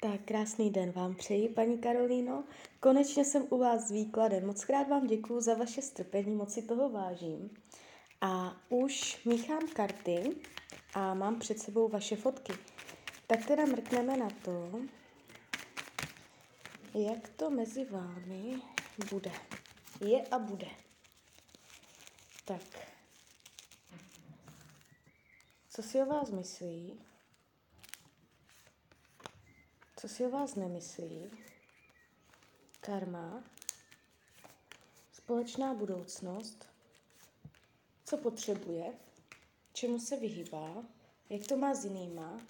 Tak krásný den vám přeji, paní Karolíno. Konečně jsem u vás s výkladem. Moc krát vám děkuji za vaše strpení, moc si toho vážím. A už míchám karty a mám před sebou vaše fotky. Tak teda mrkneme na to, jak to mezi vámi bude. Je a bude. Tak. Co si o vás myslí? Co si o vás nemyslí? Karma, společná budoucnost, co potřebuje, čemu se vyhýbá, jak to má s jinýma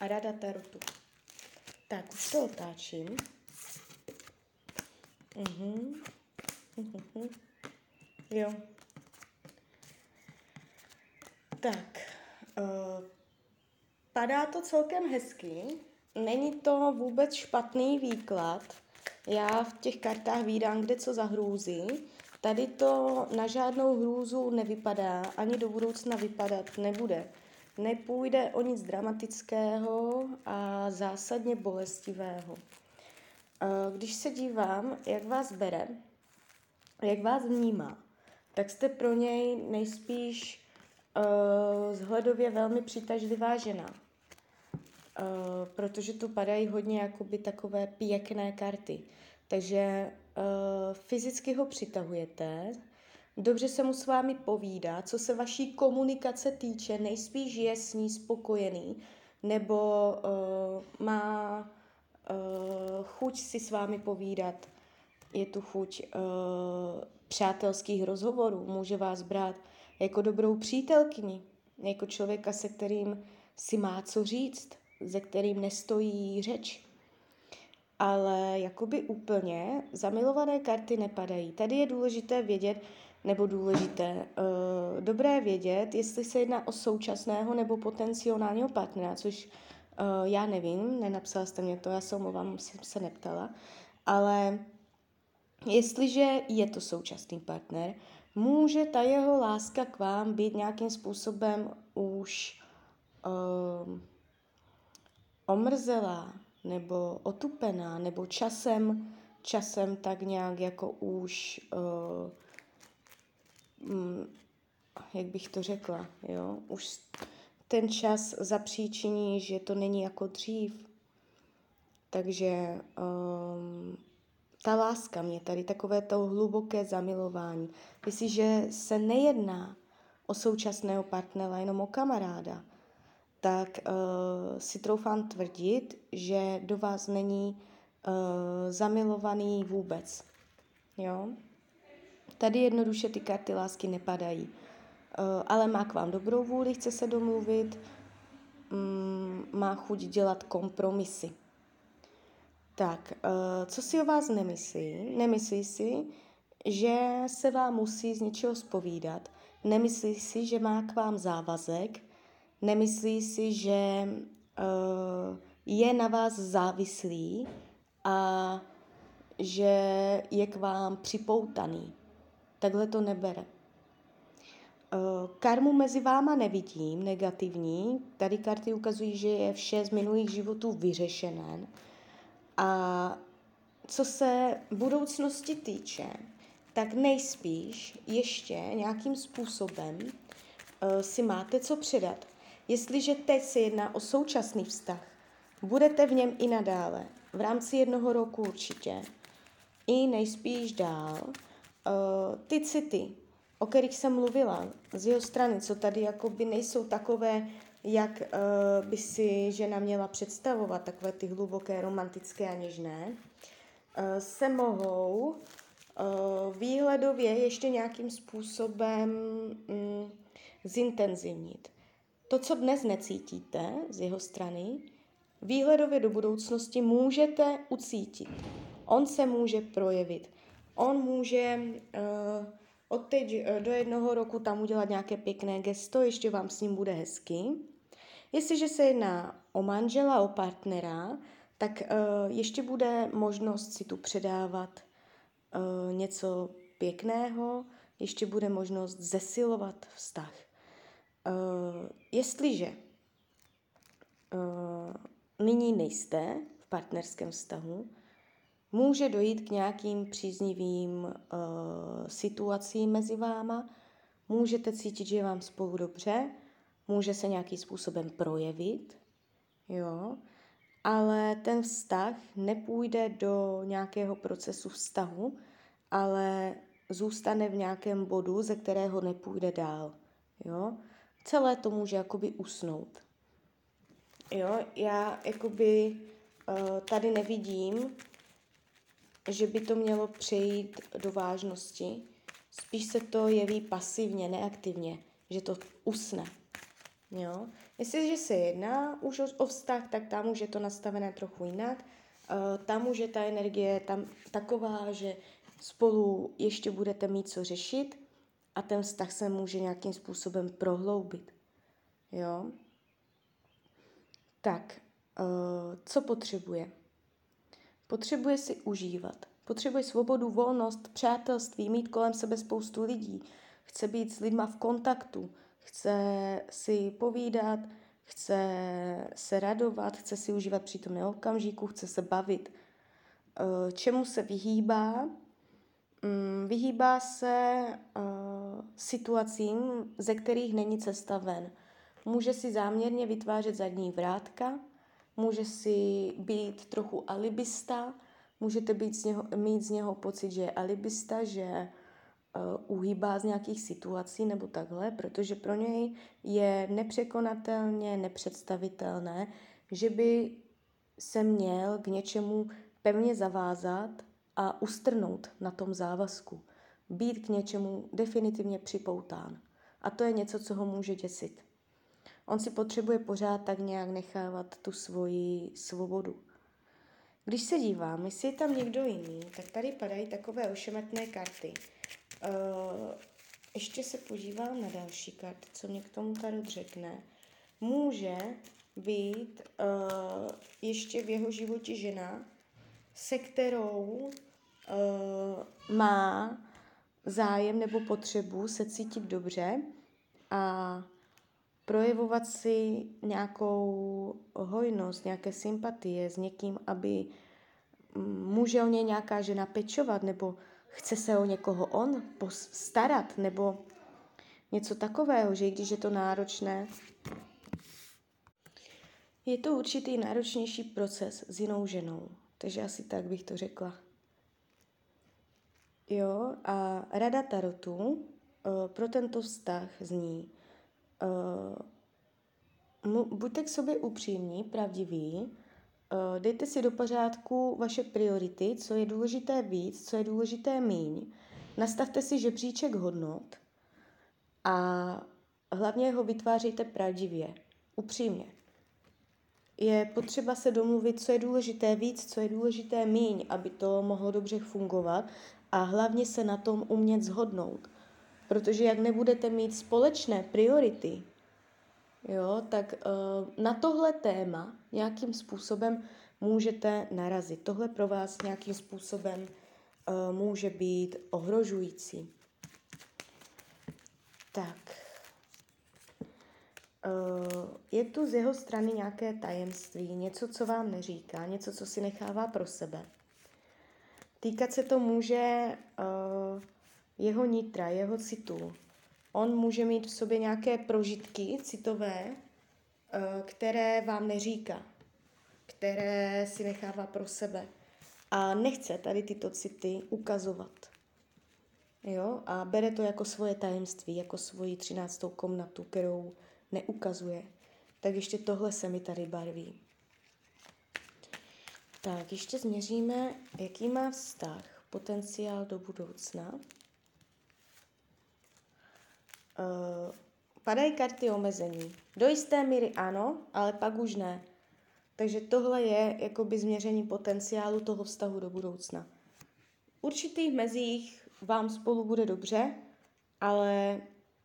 a rada tarotu. Tak, už to otáčím. Mhm. Mhm. Jo. Tak. Uh, padá to celkem hezky. Není to vůbec špatný výklad. Já v těch kartách vídám, kde co za hrůzy. Tady to na žádnou hrůzu nevypadá, ani do budoucna vypadat nebude. Nepůjde o nic dramatického a zásadně bolestivého. Když se dívám, jak vás bere, jak vás vnímá, tak jste pro něj nejspíš uh, zhledově velmi přitažlivá žena. Uh, protože tu padají hodně jakoby takové pěkné karty. Takže uh, fyzicky ho přitahujete, dobře se mu s vámi povídá, co se vaší komunikace týče, nejspíš je s ní spokojený, nebo uh, má uh, chuť si s vámi povídat, je tu chuť uh, přátelských rozhovorů, může vás brát jako dobrou přítelkyni, jako člověka, se kterým si má co říct, ze kterým nestojí řeč. Ale jakoby úplně zamilované karty nepadají. Tady je důležité vědět, nebo důležité, uh, dobré vědět, jestli se jedná o současného nebo potenciálního partnera, což uh, já nevím, nenapsala jste mě to, já se omlouvám, jsem se neptala, ale jestliže je to současný partner, může ta jeho láska k vám být nějakým způsobem už uh, omrzelá nebo otupená, nebo časem, časem tak nějak jako už, uh, jak bych to řekla, jo, už ten čas zapříčiní, že to není jako dřív. Takže um, ta láska mě tady, takové to hluboké zamilování. Jestliže se nejedná o současného partnera, jenom o kamaráda, tak uh, si troufám tvrdit, že do vás není uh, zamilovaný vůbec. Jo? Tady jednoduše ty karty lásky nepadají. Uh, ale má k vám dobrou vůli, chce se domluvit, um, má chuť dělat kompromisy. Tak, uh, co si o vás nemyslí? Nemyslí si, že se vám musí z něčeho spovídat. Nemyslí si, že má k vám závazek. Nemyslí si, že uh, je na vás závislý a že je k vám připoutaný. Takhle to nebere. Uh, karmu mezi váma nevidím, negativní. Tady karty ukazují, že je vše z minulých životů vyřešené. A co se budoucnosti týče, tak nejspíš ještě nějakým způsobem uh, si máte co předat. Jestliže teď se jedná o současný vztah, budete v něm i nadále, v rámci jednoho roku určitě, i nejspíš dál, uh, ty city, o kterých jsem mluvila z jeho strany, co tady jakoby nejsou takové, jak uh, by si žena měla představovat, takové ty hluboké, romantické a něžné, uh, se mohou výhledově ještě nějakým způsobem um, zintenzivnit. To, co dnes necítíte z jeho strany, výhledově do budoucnosti můžete ucítit. On se může projevit. On může uh, od teď uh, do jednoho roku tam udělat nějaké pěkné gesto, ještě vám s ním bude hezky. Jestliže se jedná o manžela, o partnera, tak uh, ještě bude možnost si tu předávat uh, něco pěkného, ještě bude možnost zesilovat vztah. Uh, jestliže uh, nyní nejste v partnerském vztahu. Může dojít k nějakým příznivým uh, situacím mezi váma, můžete cítit, že je vám spolu dobře, může se nějakým způsobem projevit, jo, ale ten vztah nepůjde do nějakého procesu vztahu, ale zůstane v nějakém bodu, ze kterého nepůjde dál. Jo? Celé to může jakoby usnout. Jo, já jakoby uh, tady nevidím, že by to mělo přejít do vážnosti. Spíš se to jeví pasivně, neaktivně, že to usne. Jo? Jestliže se jedná už o, vztah, tak tam už je to nastavené trochu jinak. Uh, tam už je ta energie tam taková, že spolu ještě budete mít co řešit a ten vztah se může nějakým způsobem prohloubit. Jo? Tak, uh, co potřebuje? Potřebuje si užívat. Potřebuje svobodu, volnost, přátelství, mít kolem sebe spoustu lidí. Chce být s lidma v kontaktu, chce si povídat, chce se radovat, chce si užívat přítomné okamžiku, chce se bavit. Uh, čemu se vyhýbá? Um, vyhýbá se uh, situacím, ze kterých není cesta ven. Může si záměrně vytvářet zadní vrátka, může si být trochu alibista, můžete být z něho, mít z něho pocit, že je alibista, že uh, uhýbá z nějakých situací nebo takhle, protože pro něj je nepřekonatelně nepředstavitelné, že by se měl k něčemu pevně zavázat a ustrnout na tom závazku. Být k něčemu definitivně připoután. A to je něco, co ho může děsit. On si potřebuje pořád tak nějak nechávat tu svoji svobodu. Když se dívám, jestli je tam někdo jiný, tak tady padají takové ošemetné karty. Uh, ještě se podívám na další karty, co mě k tomu tady řekne. Může být uh, ještě v jeho životě žena, se kterou uh, má zájem nebo potřebu se cítit dobře a projevovat si nějakou hojnost, nějaké sympatie s někým, aby může o ně nějaká žena pečovat, nebo chce se o někoho on starat, nebo něco takového, že i když je to náročné, je to určitý náročnější proces s jinou ženou. Takže asi tak bych to řekla. Jo, a rada Tarotu uh, pro tento vztah zní, uh, buďte k sobě upřímní, pravdiví, uh, dejte si do pořádku vaše priority, co je důležité víc, co je důležité míň, nastavte si žebříček hodnot a hlavně ho vytvářejte pravdivě, upřímně. Je potřeba se domluvit, co je důležité víc, co je důležité míň, aby to mohlo dobře fungovat a hlavně se na tom umět zhodnout. Protože jak nebudete mít společné priority, jo, tak uh, na tohle téma nějakým způsobem můžete narazit. Tohle pro vás nějakým způsobem uh, může být ohrožující. Tak. Uh, je tu z jeho strany nějaké tajemství, něco, co vám neříká, něco, co si nechává pro sebe. Týkat se to může uh, jeho nitra, jeho citu. On může mít v sobě nějaké prožitky citové, uh, které vám neříká, které si nechává pro sebe. A nechce tady tyto city ukazovat. Jo? A bere to jako svoje tajemství, jako svoji třináctou komnatu, kterou neukazuje. Tak ještě tohle se mi tady barví. Tak, ještě změříme, jaký má vztah, potenciál do budoucna. Uh, padají karty omezení. Do jisté míry ano, ale pak už ne. Takže tohle je jakoby změření potenciálu toho vztahu do budoucna. V určitých mezích vám spolu bude dobře, ale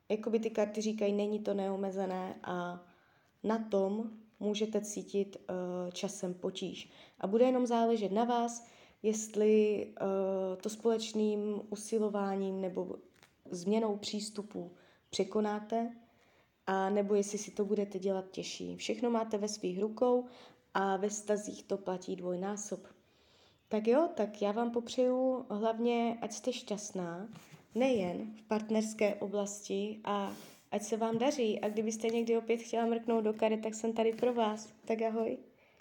jakoby ty karty říkají, není to neomezené a na tom můžete cítit uh, časem potíž. A bude jenom záležet na vás, jestli uh, to společným usilováním nebo změnou přístupu překonáte, a nebo jestli si to budete dělat těžší. Všechno máte ve svých rukou a ve stazích to platí dvojnásob. Tak jo, tak já vám popřeju hlavně, ať jste šťastná, nejen v partnerské oblasti a ať se vám daří. A kdybyste někdy opět chtěla mrknout do karet, tak jsem tady pro vás. Tak ahoj.